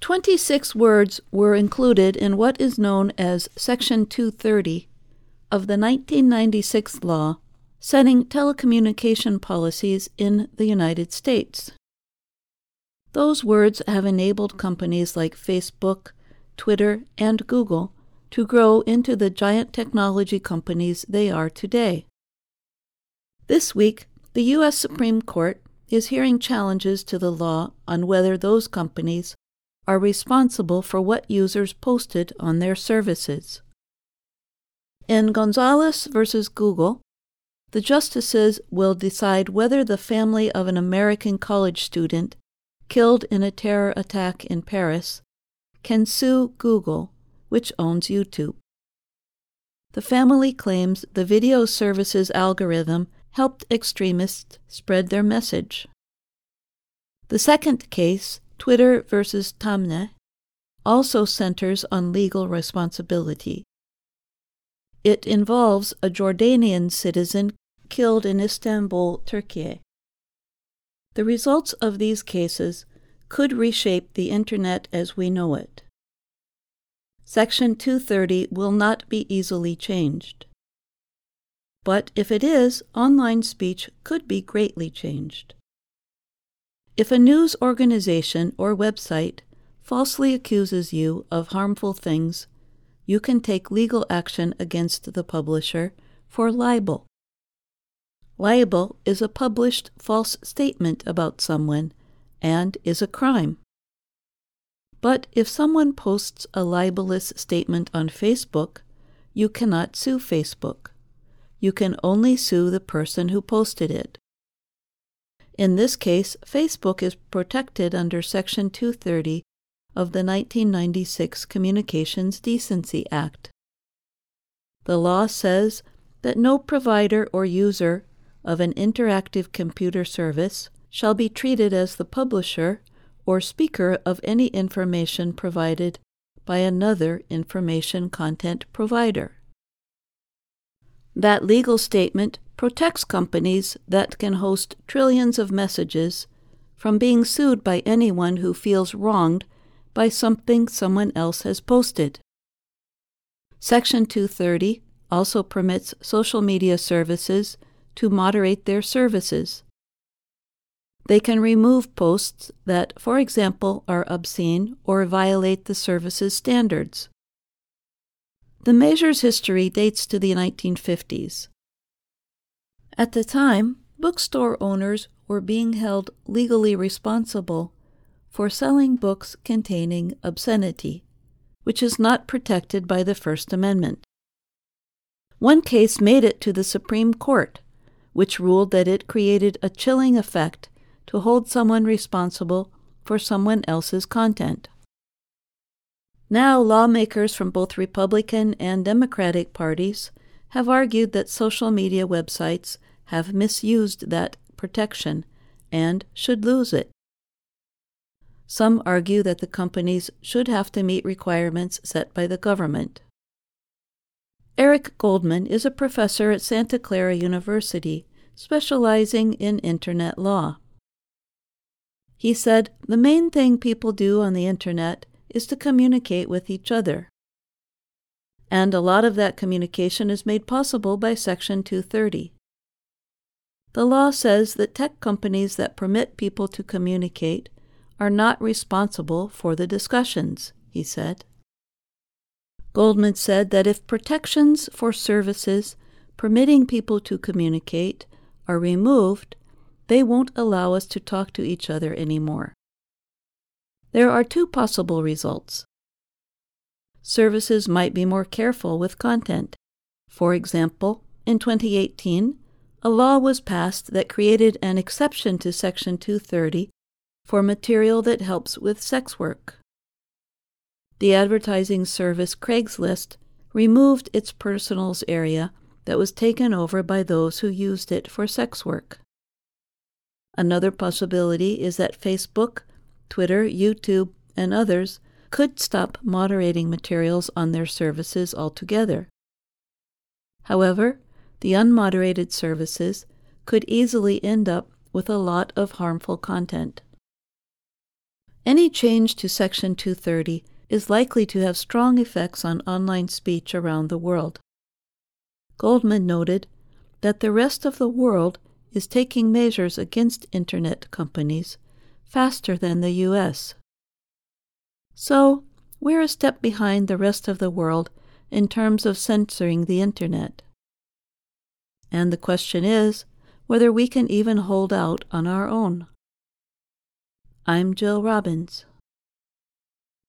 26 words were included in what is known as Section 230 of the 1996 law setting telecommunication policies in the United States. Those words have enabled companies like Facebook, Twitter, and Google to grow into the giant technology companies they are today. This week, the U.S. Supreme Court is hearing challenges to the law on whether those companies are responsible for what users posted on their services. In Gonzalez v. Google, the justices will decide whether the family of an American college student killed in a terror attack in Paris can sue Google, which owns YouTube. The family claims the video services algorithm helped extremists spread their message. The second case, Twitter versus Taamneh, also centers on legal responsibility. It involves a Jordanian citizen killed in Istanbul, Turkey. The results of these cases could reshape the Internet as we know it. Section 230 will not be easily changed. But if it is, online speech could be greatly changed. If a news organization or website falsely accuses you of harmful things, you can take legal action against the publisher for libel. Libel is a published false statement about someone and is a crime. But if someone posts a libelous statement on Facebook, you cannot sue Facebook. You can only sue the person who posted it. In this case, Facebook is protected under Section 230 of the 1996 Communications Decency Act. The law says that no provider or user of an interactive computer service shall be treated as the publisher or speaker of any information provided by another information content provider. That legal statement protects companies that can host trillions of messages from being sued by anyone who feels wronged by something someone else has posted. Section 230 also permits social media services to moderate their services. They can remove posts that, for example, are obscene or violate the service's standards. The measure's history dates to the 1950s. At the time, bookstore owners were being held legally responsible for selling books containing obscenity, which is not protected by the First Amendment. One case made it to the Supreme Court which ruled that it created a chilling effect to hold someone responsible for someone else's content. Now, lawmakers from both Republican and Democratic parties have argued that social media websites have misused that protection and should lose it. Some argue that the companies should have to meet requirements set by the government. Eric Goldman is a professor at Santa Clara University, specializing in Internet law. He said the main thing people do on the Internet is to communicate with each other. And a lot of that communication is made possible by Section 230. The law says that tech companies that permit people to communicate are not responsible for the discussions, he said. Goldman said that if protections for services permitting people to communicate are removed, they won't allow us to talk to each other anymore. There are two possible results. Services might be more careful with content. For example, in 2018, a law was passed that created an exception to Section 230 for material that helps with sex work the advertising service Craigslist removed its personals area that was taken over by those who used it for sex work. Another possibility is that Facebook, Twitter, YouTube, and others could stop moderating materials on their services altogether. However, the unmoderated services could easily end up with a lot of harmful content. Any change to Section 230 is likely to have strong effects on online speech around the world. Goldman noted that the rest of the world is taking measures against Internet companies faster than the U.S. So, we're a step behind the rest of the world in terms of censoring the Internet. And the question is whether we can even hold out on our own. I'm Jill Robbins.